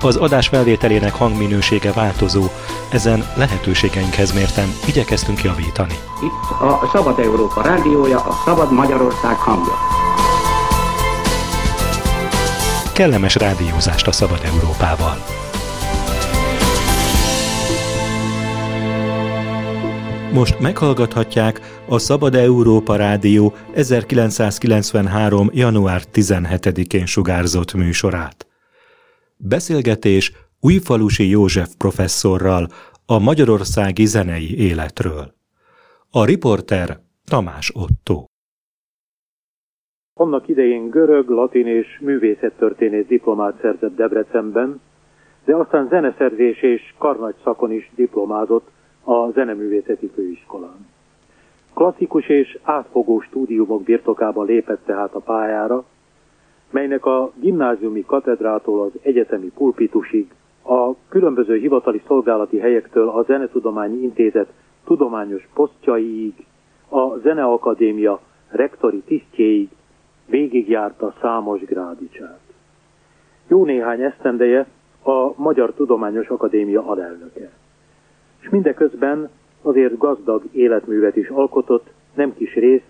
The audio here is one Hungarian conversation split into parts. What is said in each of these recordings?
Az adás felvételének hangminősége változó, ezen lehetőségeinkhez mérten igyekeztünk javítani. Itt a Szabad Európa rádiója, a Szabad Magyarország hangja. Kellemes rádiózást a Szabad Európával! Most meghallgathatják a Szabad Európa Rádió 1993. január 17-én sugárzott műsorát. Beszélgetés Újfalusi József professzorral a magyarországi zenei életről. A riporter Tamás Otto. Annak idején görög, latin és művészettörténész diplomát szerzett Debrecenben, de aztán zeneszerzés és karnagy szakon is diplomázott a Zeneművészeti Főiskolán. Klasszikus és átfogó stúdiumok birtokába lépett tehát a pályára, melynek a gimnáziumi katedrától az egyetemi pulpitusig, a különböző hivatali szolgálati helyektől a Zenetudományi Intézet tudományos posztjaiig, a Zeneakadémia rektori tisztjéig végigjárta számos grádicsát. Jó néhány esztendeje a Magyar Tudományos Akadémia alelnöke. És mindeközben azért gazdag életművet is alkotott, nem kis rész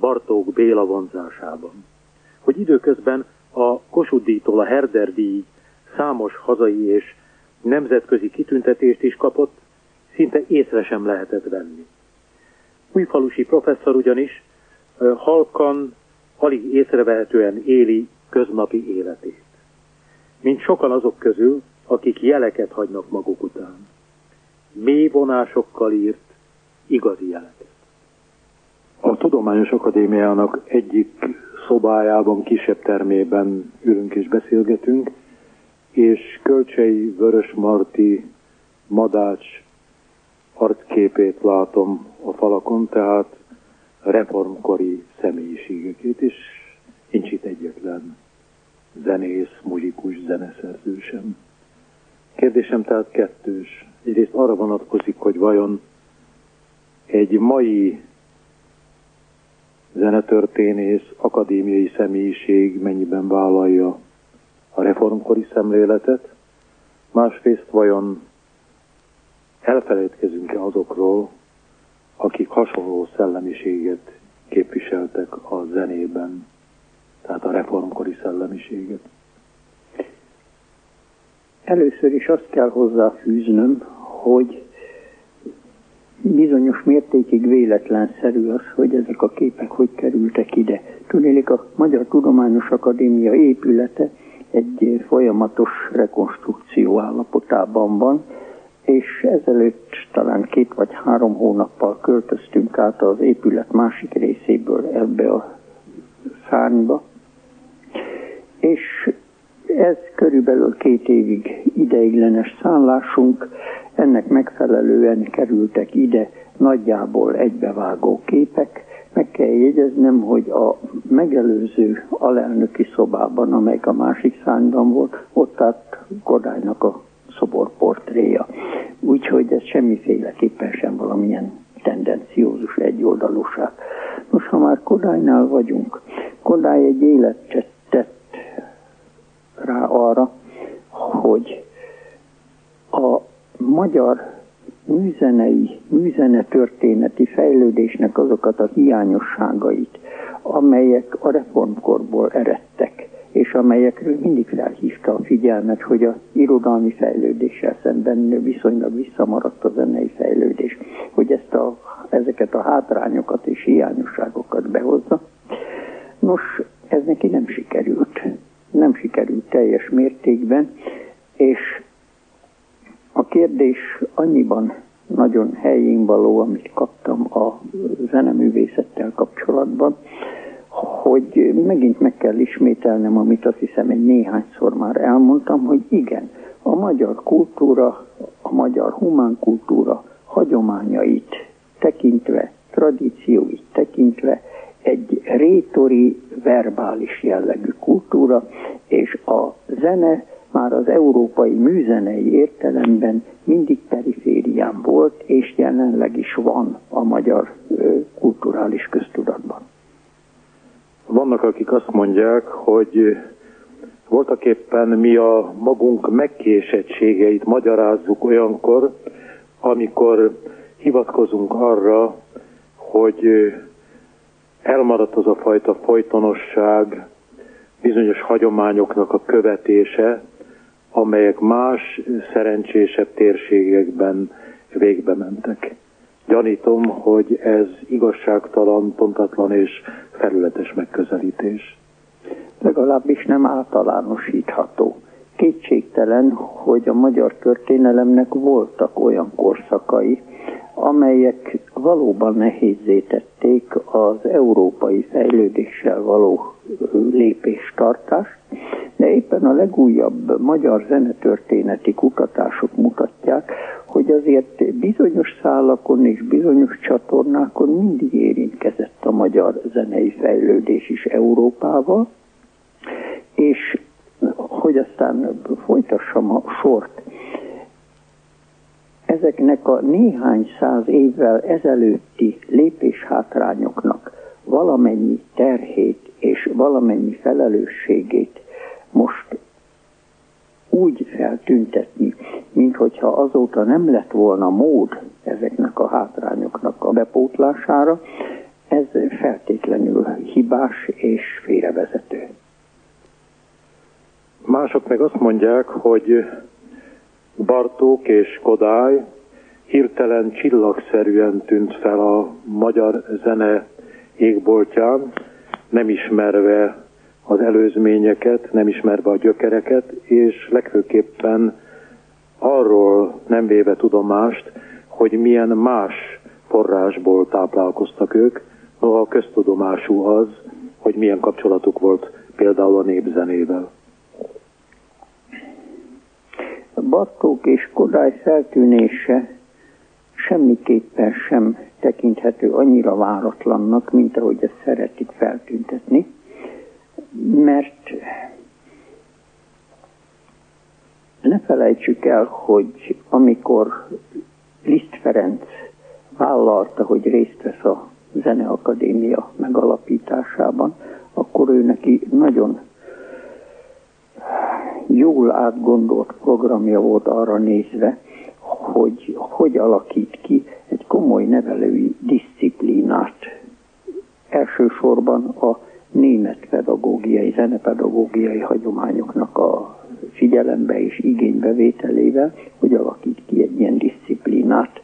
Bartók Béla vonzásában hogy időközben a Kossuth a Herder díj számos hazai és nemzetközi kitüntetést is kapott, szinte észre sem lehetett venni. Újfalusi professzor ugyanis halkan, alig észrevehetően éli köznapi életét. Mint sokan azok közül, akik jeleket hagynak maguk után. Mély vonásokkal írt igazi jeleket. A Tudományos Akadémiának egyik szobájában, kisebb termében ülünk és beszélgetünk, és Kölcsei Vörös Marti Madács arcképét látom a falakon, tehát reformkori személyiségeket, és nincs itt egyetlen zenész, muzikus, zeneszerző sem. Kérdésem tehát kettős. Egyrészt arra vonatkozik, hogy vajon egy mai zenetörténész, akadémiai személyiség mennyiben vállalja a reformkori szemléletet, másrészt vajon elfelejtkezünk-e azokról, akik hasonló szellemiséget képviseltek a zenében, tehát a reformkori szellemiséget. Először is azt kell hozzáfűznöm, hogy bizonyos mértékig véletlenszerű az, hogy ezek a képek hogy kerültek ide. Tudnék, a Magyar Tudományos Akadémia épülete egy folyamatos rekonstrukció állapotában van, és ezelőtt talán két vagy három hónappal költöztünk át az épület másik részéből ebbe a szárnyba, és ez körülbelül két évig ideiglenes szállásunk, ennek megfelelően kerültek ide nagyjából egybevágó képek. Meg kell jegyeznem, hogy a megelőző alelnöki szobában, amelyik a másik szányban volt, ott állt Kodálynak a szoborportréja. Úgyhogy ez semmiféleképpen sem valamilyen tendenciózus egyoldalúság. Most, ha már Kodálynál vagyunk, Kodály egy életet tett rá arra, hogy a magyar műzenei, műzene történeti fejlődésnek azokat a hiányosságait, amelyek a reformkorból eredtek, és amelyekről mindig felhívta a figyelmet, hogy a irodalmi fejlődéssel szemben viszonylag visszamaradt a zenei fejlődés, hogy ezt a, ezeket a hátrányokat és hiányosságokat behozza. Nos, ez neki nem sikerült. Nem sikerült teljes mértékben, és a kérdés annyiban nagyon helyén való, amit kaptam a zeneművészettel kapcsolatban, hogy megint meg kell ismételnem, amit azt hiszem egy néhányszor már elmondtam, hogy igen, a magyar kultúra, a magyar humán kultúra hagyományait tekintve, tradícióit tekintve egy rétori, verbális jellegű kultúra, és a zene már az európai műzenei értelemben mindig periférián volt, és jelenleg is van a magyar kulturális köztudatban. Vannak, akik azt mondják, hogy voltak éppen mi a magunk megkésettségeit magyarázzuk olyankor, amikor hivatkozunk arra, hogy elmaradt az a fajta folytonosság, bizonyos hagyományoknak a követése, amelyek más szerencsésebb térségekben végbe mentek. Gyanítom, hogy ez igazságtalan, pontatlan és felületes megközelítés. Legalábbis nem általánosítható. Kétségtelen, hogy a magyar történelemnek voltak olyan korszakai, amelyek valóban nehézé tették az európai fejlődéssel való lépéstartást, de éppen a legújabb magyar zenetörténeti kutatások mutatják, hogy azért bizonyos szálakon és bizonyos csatornákon mindig érintkezett a magyar zenei fejlődés is Európával, és hogy aztán folytassam a sort, ezeknek a néhány száz évvel ezelőtti lépéshátrányoknak valamennyi terhét és valamennyi felelősségét most úgy feltüntetni, mint hogyha azóta nem lett volna mód ezeknek a hátrányoknak a bepótlására, ez feltétlenül hibás és félrevezető. Mások meg azt mondják, hogy Bartók és Kodály hirtelen csillagszerűen tűnt fel a magyar zene égboltján, nem ismerve az előzményeket, nem ismerve a gyökereket, és legfőképpen arról nem véve tudomást, hogy milyen más forrásból táplálkoztak ők, noha köztudomású az, hogy milyen kapcsolatuk volt például a népzenével. Bartók és Kodály feltűnése semmiképpen sem tekinthető annyira váratlannak, mint ahogy ezt szeretik feltüntetni, mert ne felejtsük el, hogy amikor Liszt Ferenc vállalta, hogy részt vesz a Zeneakadémia megalapításában, akkor ő neki nagyon jól átgondolt programja volt arra nézve, hogy hogy alakít ki egy komoly nevelői disziplinát. Elsősorban a német pedagógiai, zenepedagógiai hagyományoknak a figyelembe és igénybevételével, hogy alakít ki egy ilyen disziplinát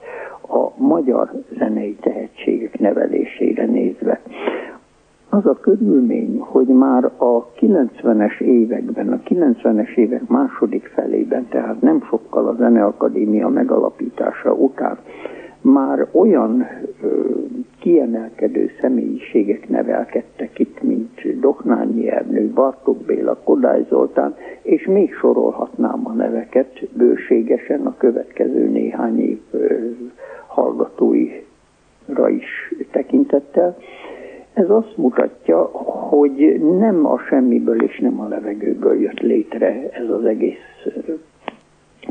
a magyar zenei tehetségek nevelésére nézve az a körülmény, hogy már a 90-es években, a 90-es évek második felében, tehát nem sokkal a Zeneakadémia megalapítása után, már olyan ö, kiemelkedő személyiségek nevelkedtek itt, mint Doknányi Ernő, Bartók Béla, Kodály Zoltán, és még sorolhatnám a neveket bőségesen a következő néhány év ö, hallgatóira is tekintettel, ez azt mutatja, hogy nem a semmiből és nem a levegőből jött létre ez az egész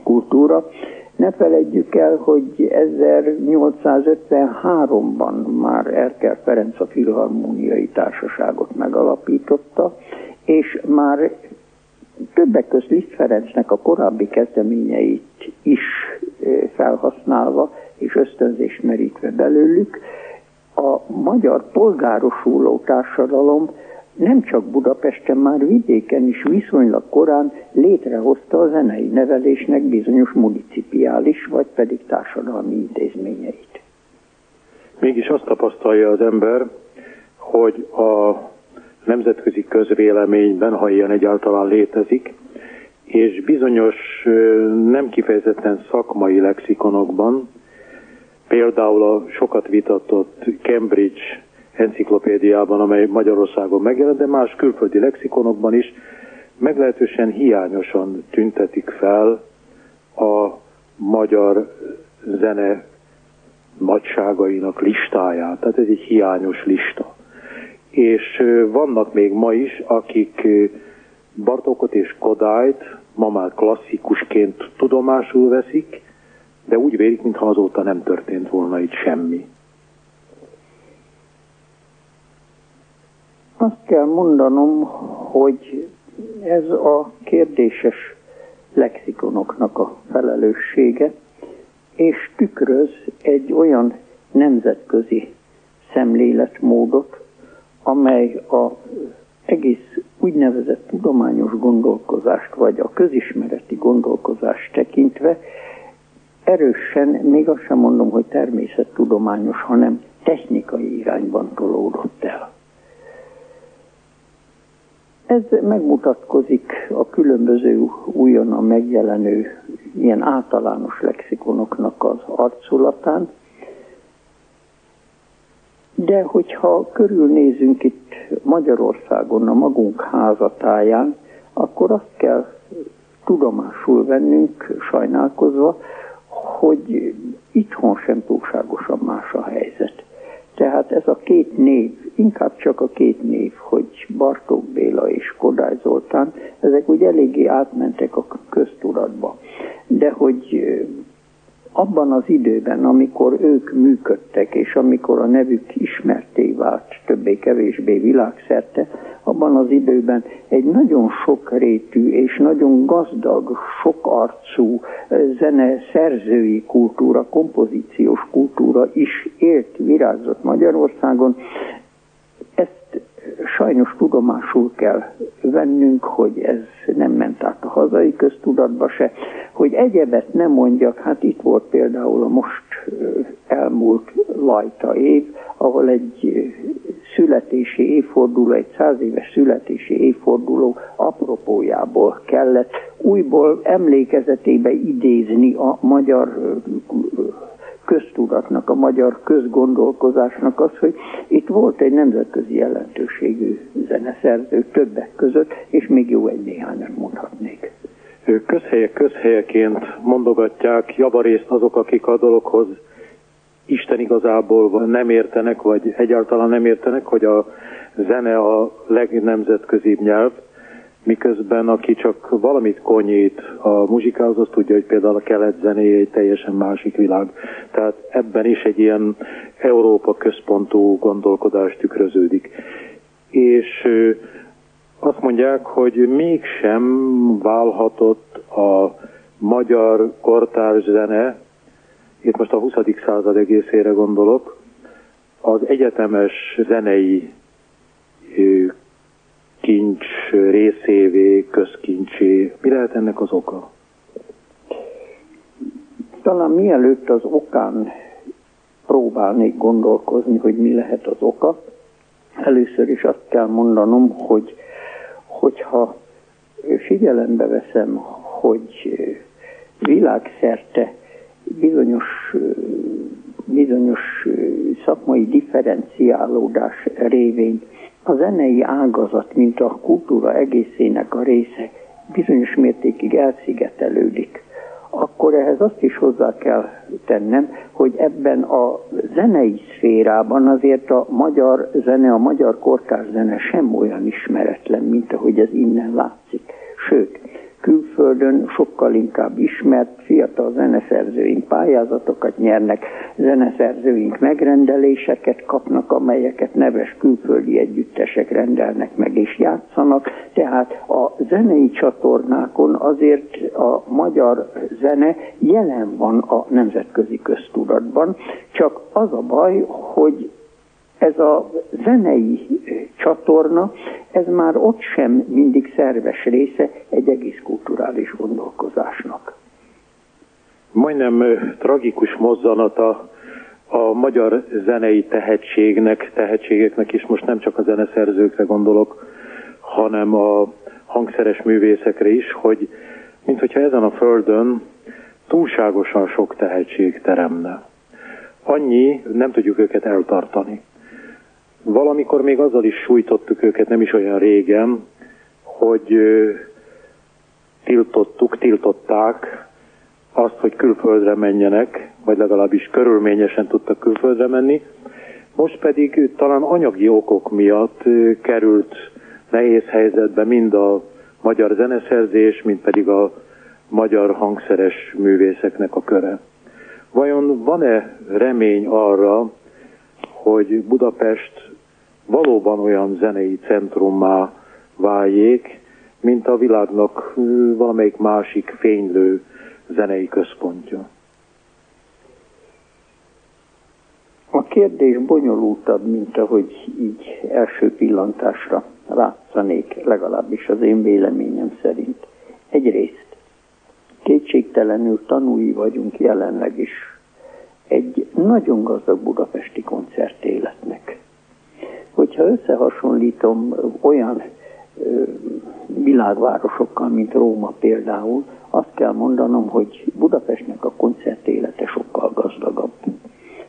kultúra. Ne feledjük el, hogy 1853-ban már Erkel Ferenc a Filharmóniai Társaságot megalapította, és már többek között Liszt Ferencnek a korábbi kezdeményeit is felhasználva és ösztönzést merítve belőlük, magyar polgárosuló társadalom nem csak Budapesten, már vidéken is viszonylag korán létrehozta a zenei nevelésnek bizonyos municipiális, vagy pedig társadalmi intézményeit. Mégis azt tapasztalja az ember, hogy a nemzetközi közvéleményben, ha ilyen egyáltalán létezik, és bizonyos nem kifejezetten szakmai lexikonokban, például a sokat vitatott Cambridge enciklopédiában, amely Magyarországon megjelent, de más külföldi lexikonokban is meglehetősen hiányosan tüntetik fel a magyar zene munkásságainak listáját, tehát ez egy hiányos lista. És vannak még ma is, akik Bartókot és Kodályt ma már klasszikusként tudomásul veszik, de úgy vélik, mintha azóta nem történt volna itt semmi. Azt kell mondanom, hogy ez a kérdéses lexikonoknak a felelőssége, és tükröz egy olyan nemzetközi szemléletmódot, amely a egész úgynevezett tudományos gondolkozást, vagy a közismereti gondolkozást tekintve erősen, még azt sem mondom, hogy természettudományos, hanem technikai irányban tolódott el. Ez megmutatkozik a különböző újonnan megjelenő ilyen általános lexikonoknak az arculatán, de hogyha körülnézünk itt Magyarországon a magunk házatáján, akkor azt kell tudomásul vennünk, sajnálkozva, hogy itthon sem túlságosan más a helyzet. Tehát ez a két név, inkább csak a két név, hogy Bartók Béla és Kodály Zoltán, ezek úgy eléggé átmentek a köztudatba. De hogy abban az időben, amikor ők működtek, és amikor a nevük ismerté vált többé-kevésbé világszerte, abban az időben egy nagyon sokrétű és nagyon gazdag, sokarcú zene szerzői kultúra, kompozíciós kultúra is élt, virágzott Magyarországon. Ezt sajnos tudomásul kell vennünk, hogy ez nem ment át a hazai köztudatba se, hogy egyebet nem mondjak, hát itt volt például a most elmúlt lajta év, ahol egy születési évforduló, egy száz éves születési évforduló apropójából kellett újból emlékezetébe idézni a magyar köztudatnak, a magyar közgondolkozásnak az, hogy itt volt egy nemzetközi jelentőségű zeneszerző többek között, és még jó egy néhányat mondhatnék. Közhelyek közhelyeként mondogatják javarészt azok, akik a dologhoz Isten igazából nem értenek, vagy egyáltalán nem értenek, hogy a zene a legnemzetközibb nyelv, miközben aki csak valamit konyít a muzsikához, az tudja, hogy például a kelet zenéje egy teljesen másik világ. Tehát ebben is egy ilyen Európa központú gondolkodás tükröződik. És azt mondják, hogy mégsem válhatott a magyar kortárs zene, itt most a 20. század egészére gondolok, az egyetemes zenei kincs részévé, közkincsé. Mi lehet ennek az oka? Talán mielőtt az okán próbálnék gondolkozni, hogy mi lehet az oka, először is azt kell mondanom, hogy hogyha figyelembe veszem, hogy világszerte bizonyos, bizonyos szakmai differenciálódás révén a zenei ágazat, mint a kultúra egészének a része bizonyos mértékig elszigetelődik, akkor ehhez azt is hozzá kell tennem, hogy ebben a zenei szférában azért a magyar zene, a magyar kortárs zene sem olyan ismeretlen, mint ahogy ez innen látszik. Sőt, külföldön sokkal inkább ismert, fiatal zeneszerzőink pályázatokat nyernek, zeneszerzőink megrendeléseket kapnak, amelyeket neves külföldi együttesek rendelnek meg és játszanak. Tehát a zenei csatornákon azért a magyar zene jelen van a nemzetközi köztudatban, csak az a baj, hogy ez a zenei csatorna, ez már ott sem mindig szerves része egy egész kulturális gondolkozásnak. Majdnem tragikus mozzanata a magyar zenei tehetségnek, tehetségeknek is most nem csak a zeneszerzőkre gondolok, hanem a hangszeres művészekre is, hogy mint hogyha ezen a földön túlságosan sok tehetség teremne. Annyi, nem tudjuk őket eltartani. Valamikor még azzal is sújtottuk őket, nem is olyan régen, hogy tiltottuk, tiltották azt, hogy külföldre menjenek, vagy legalábbis körülményesen tudtak külföldre menni. Most pedig talán anyagi okok miatt került nehéz helyzetbe mind a magyar zeneszerzés, mint pedig a magyar hangszeres művészeknek a köre. Vajon van-e remény arra, hogy Budapest valóban olyan zenei centrummá váljék, mint a világnak valamelyik másik fénylő zenei központja? A kérdés bonyolultabb, mint ahogy így első pillantásra látszanék, legalábbis az én véleményem szerint. Egyrészt kétségtelenül tanúi vagyunk jelenleg is egy nagyon gazdag budapesti koncertéletnek. Hogyha összehasonlítom olyan világvárosokkal, mint Róma például, azt kell mondanom, hogy Budapestnek a koncertélete sokkal gazdagabb.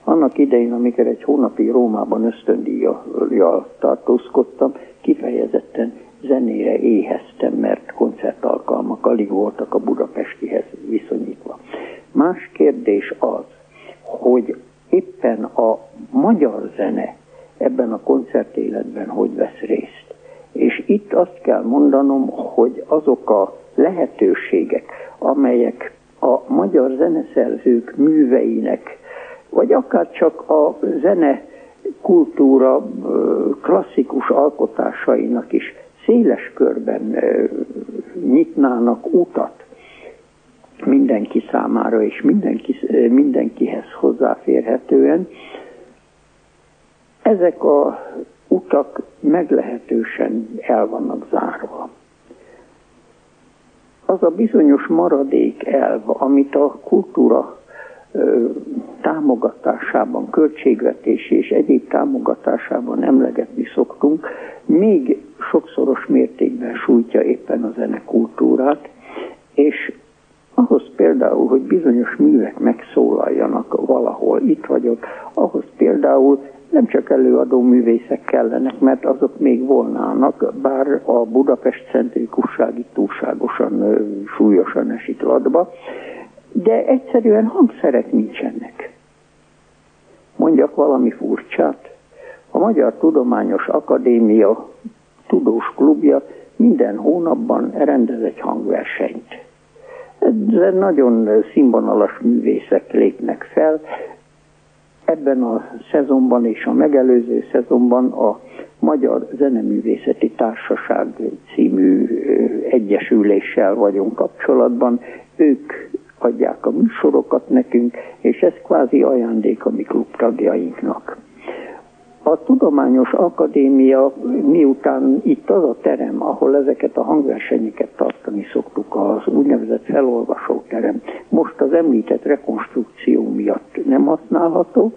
Annak idején, amikor egy hónapi Rómában ösztöndíjjal tartózkodtam, kifejezetten zenére éheztem, mert koncertalkalmak alig voltak a budapestihez viszonyítva. Más kérdés az, hogy éppen a magyar zene ebben a koncertéletben hogy vesz részt. És itt azt kell mondanom, hogy azok a lehetőségek, amelyek a magyar zeneszerzők műveinek, vagy akár csak a zene kultúra klasszikus alkotásainak is széles körben nyitnának utat mindenki számára és mindenki, mindenkihez hozzáférhetően. Ezek a utak meglehetősen el vannak zárva. Az a bizonyos maradék elv, amit a kultúra támogatásában, költségvetési és egyéb támogatásában emlegetni szoktunk, még sokszoros mértékben sújtja éppen a zenekultúrát, és ahhoz például, hogy bizonyos művek megszólaljanak valahol, itt vagyok, ahhoz például nem csak előadó művészek kellenek, mert azok még volnának, bár a Budapest centrikusság túlságosan súlyosan esik ladba, de egyszerűen hangszerek nincsenek. Mondjak valami furcsát. A Magyar Tudományos Akadémia tudós klubja minden hónapban rendez egy hangversenyt. Ezzel nagyon színvonalas művészek lépnek fel. Ebben a szezonban és a megelőző szezonban a Magyar Zeneművészeti Társaság című egyesüléssel vagyunk kapcsolatban. Ők adják a műsorokat nekünk, és ez kvázi ajándék a mi klubtagjainknak. A Tudományos Akadémia miután itt az a terem, ahol ezeket a hangversenyeket tartani szoktuk, az úgynevezett felolvasóterem, most az említett rekonstrukció miatt nem használható,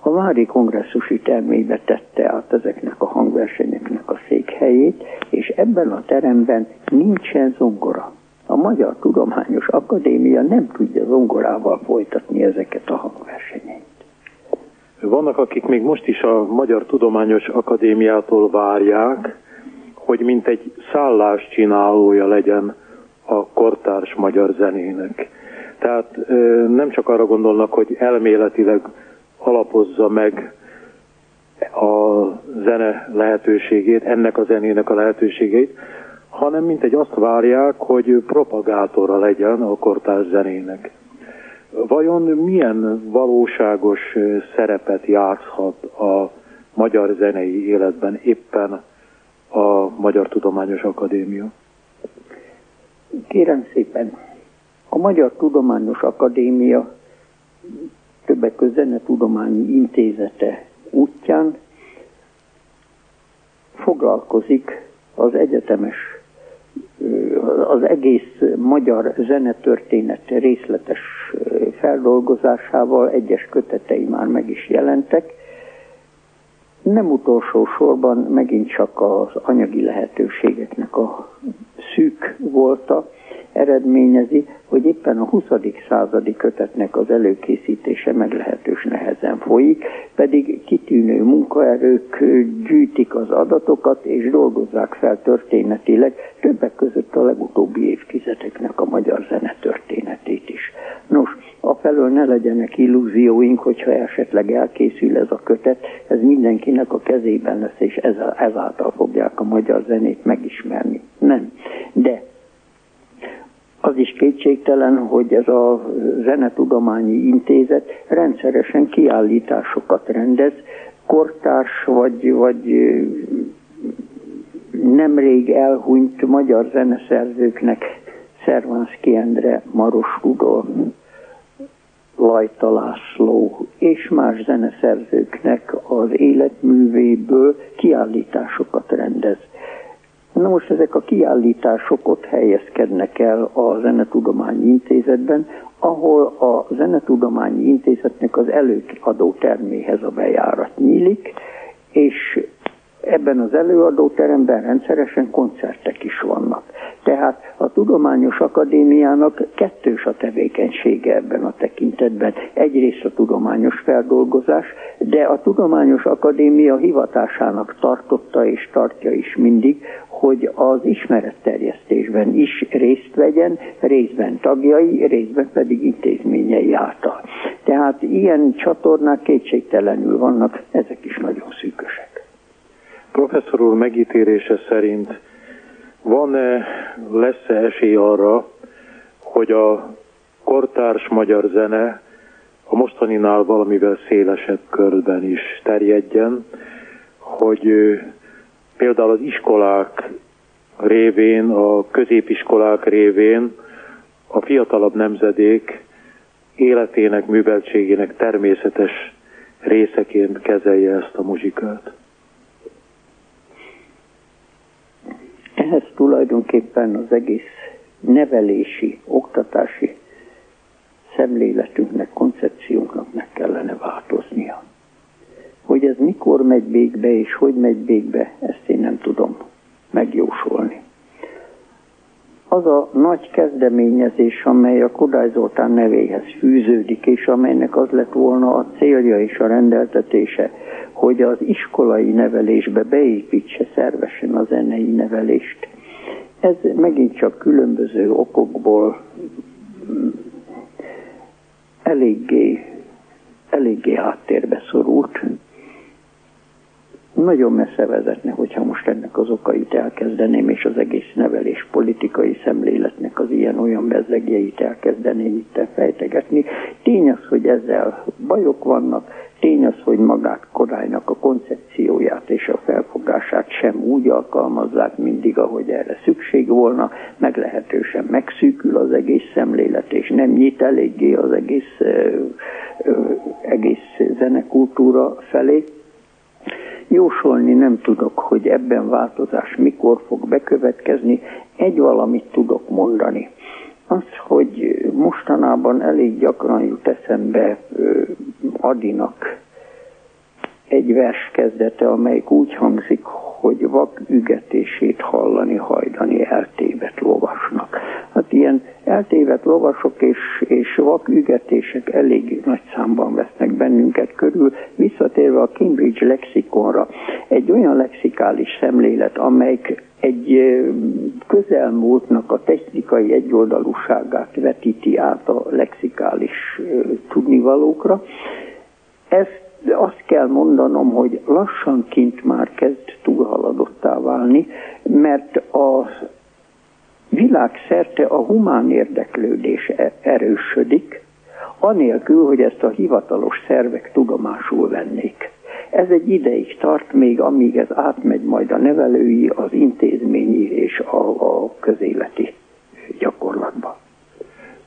a Vári kongresszusi termébe tette át ezeknek a hangversenyeknek a székhelyét, és ebben a teremben nincsen zongora. A Magyar Tudományos Akadémia nem tudja zongorával folytatni ezeket a hangversenyeit. Vannak, akik még most is a Magyar Tudományos Akadémiától várják, hogy mint egy szállás csinálója legyen a kortárs magyar zenének. Tehát nem csak arra gondolnak, hogy elméletileg alapozza meg a zene lehetőségét, ennek a zenének a lehetőségét, hanem mint egy azt várják, hogy propagátora legyen a kortárs zenének. Vajon milyen valóságos szerepet játszhat a magyar zenei életben éppen a Magyar Tudományos Akadémia? Kérem szépen, a Magyar Tudományos Akadémia többek között Zenetudományi Intézete útján foglalkozik az egyetemes az egész magyar zenetörténet részletes feldolgozásával egyes kötetei már meg is jelentek. Nem utolsó sorban megint csak az anyagi lehetőségeknek a szűk volta, eredményezi, hogy éppen a 20. századi kötetnek az előkészítése meglehetős nehezen folyik, pedig kitűnő munkaerők gyűjtik az adatokat és dolgozzák fel történetileg, többek között a legutóbbi évtizedeknek a magyar zene történetét is. Nos, afelől ne legyenek illúzióink, hogyha esetleg elkészül ez a kötet, ez mindenkinek a kezében lesz, és ezáltal fogják a magyar zenét megismerni. Nem. De az is kétségtelen, hogy ez a Zenetudományi Intézet rendszeresen kiállításokat rendez, kortárs vagy, vagy nemrég elhunyt magyar zeneszerzőknek Szervanszki Endre, Maros Rudolf, Lajta László és más zeneszerzőknek az életművéből kiállításokat rendez. Na most ezek a kiállítások ott helyezkednek el a Zenetudományi Intézetben, ahol a Zenetudományi Intézetnek az előadó terméhez a bejárat nyílik, és ebben az előadóteremben rendszeresen koncertek is vannak. Tehát a Tudományos Akadémiának kettős a tevékenysége ebben a tekintetben. Egyrészt a tudományos feldolgozás, de a Tudományos Akadémia hivatásának tartotta és tartja is mindig, hogy az ismeretterjesztésben is részt vegyen, részben tagjai, részben pedig intézményei által. Tehát ilyen csatornák kétségtelenül vannak, ezek is nagyon szűkösek. Professzor úr megítélése szerint van-e, lesz-e esély arra, hogy a kortárs magyar zene a mostaninál valamivel szélesebb körben is terjedjen, hogy például az iskolák révén, a középiskolák révén a fiatalabb nemzedék életének, műveltségének természetes részeként kezelje ezt a muzsikát. Ehhez tulajdonképpen az egész nevelési, oktatási szemléletünknek, koncepciónknak meg kellene változnia. Hogy ez mikor megy végbe és hogy megy végbe, ezt én nem tudom megjósolni. Az a nagy kezdeményezés, amely a Kodály Zoltán nevéhez fűződik, és amelynek az lett volna a célja és a rendeltetése, hogy az iskolai nevelésbe beépítse szervesen a zenei nevelést. Ez megint csak különböző okokból eléggé, eléggé háttérbe szorult nagyon messze vezetne, hogyha most ennek az okait elkezdeném, és az egész nevelés politikai szemléletnek az ilyen-olyan bezegjeit elkezdeném itt fejtegetni. Tény az, hogy ezzel bajok vannak, tény az, hogy magát korálynak a koncepcióját és a felfogását sem úgy alkalmazzák mindig, ahogy erre szükség volna, meglehetősen megszűkül az egész szemlélet, és nem nyit eléggé az egész, ö, ö, egész zenekultúra felé. Jósolni nem tudok, hogy ebben változás mikor fog bekövetkezni, egy valamit tudok mondani. Az, hogy mostanában elég gyakran jut eszembe Adinak egy vers kezdete, amelyik úgy hangzik, hogy vak ügetését hallani, hajdani eltévet lovasnak. Hát ilyen eltévet lovasok és, és vak ügetések elég nagy számban vesznek bennünket körül, visszatérve a Cambridge lexikonra, egy olyan lexikális szemlélet, amelyik egy közelmúltnak a technikai egyoldalúságát vetíti át a lexikális tudnivalókra. Ezt de azt kell mondanom, hogy lassanként már kezd túlhaladottá válni, mert a világszerte a humán érdeklődés e- erősödik, anélkül, hogy ezt a hivatalos szervek tudomásul vennék. Ez egy ideig tart még, amíg ez átmegy majd a nevelői, az intézményi és a, a közéleti gyakorlatba.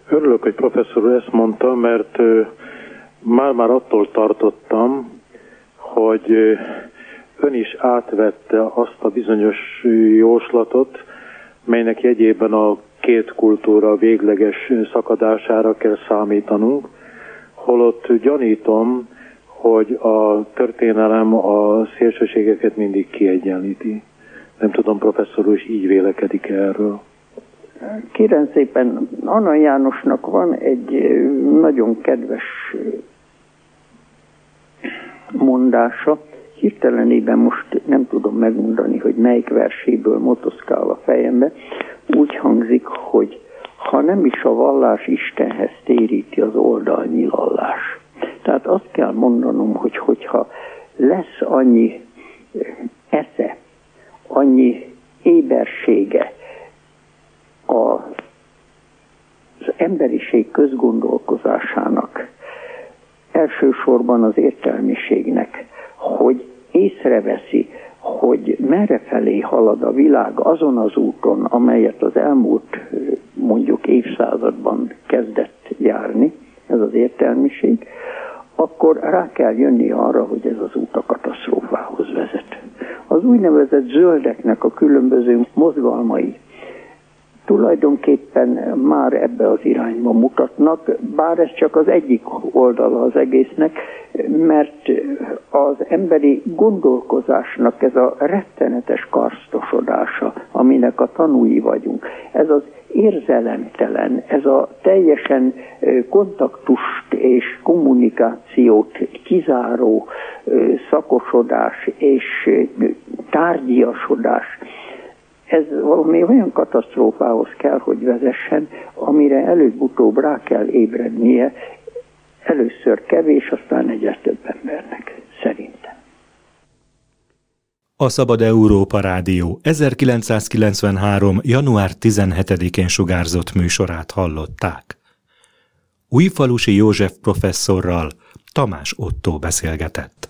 Örülök, hogy professzor ezt mondta, mert már-már attól tartottam, hogy ön is átvette azt a bizonyos jóslatot, melynek jegyében a két kultúra végleges szakadására kell számítanunk, holott gyanítom, hogy a történelem a szélsőségeket mindig kiegyenlíti. Nem tudom, professzor úr is így vélekedik erről. Kérem szépen, Anna Jánosnak van egy nagyon kedves mondása, hirtelenében most nem tudom megmondani, hogy melyik verséből motoszkál a fejembe, úgy hangzik, hogy ha nem is a vallás Istenhez téríti az oldalnyilallás. Tehát azt kell mondanom, hogy hogyha lesz annyi esze, annyi ébersége az emberiség közgondolkozásának, elsősorban az értelmiségnek, hogy észreveszi, hogy merre felé halad a világ azon az úton, amelyet az elmúlt mondjuk évszázadban kezdett járni, ez az értelmiség, akkor rá kell jönni arra, hogy ez az út a katasztrófához vezet. Az úgynevezett zöldeknek a különböző mozgalmai tulajdonképpen már ebbe az irányba mutatnak, bár ez csak az egyik oldala az egésznek, mert az emberi gondolkozásnak ez a rettenetes karsztosodása, aminek a tanúi vagyunk, ez az érzelemtelen, ez a teljesen kontaktust és kommunikációt kizáró szakosodás és tárgyiasodás, ez valami olyan katasztrófához kell, hogy vezessen, amire előbb-utóbb rá kell ébrednie, először kevés, aztán egyre több embernek, szerintem. A Szabad Európa Rádió 1993. január 17-én sugárzott műsorát hallották. Újfalusi József professzorral Tamás Otto beszélgetett.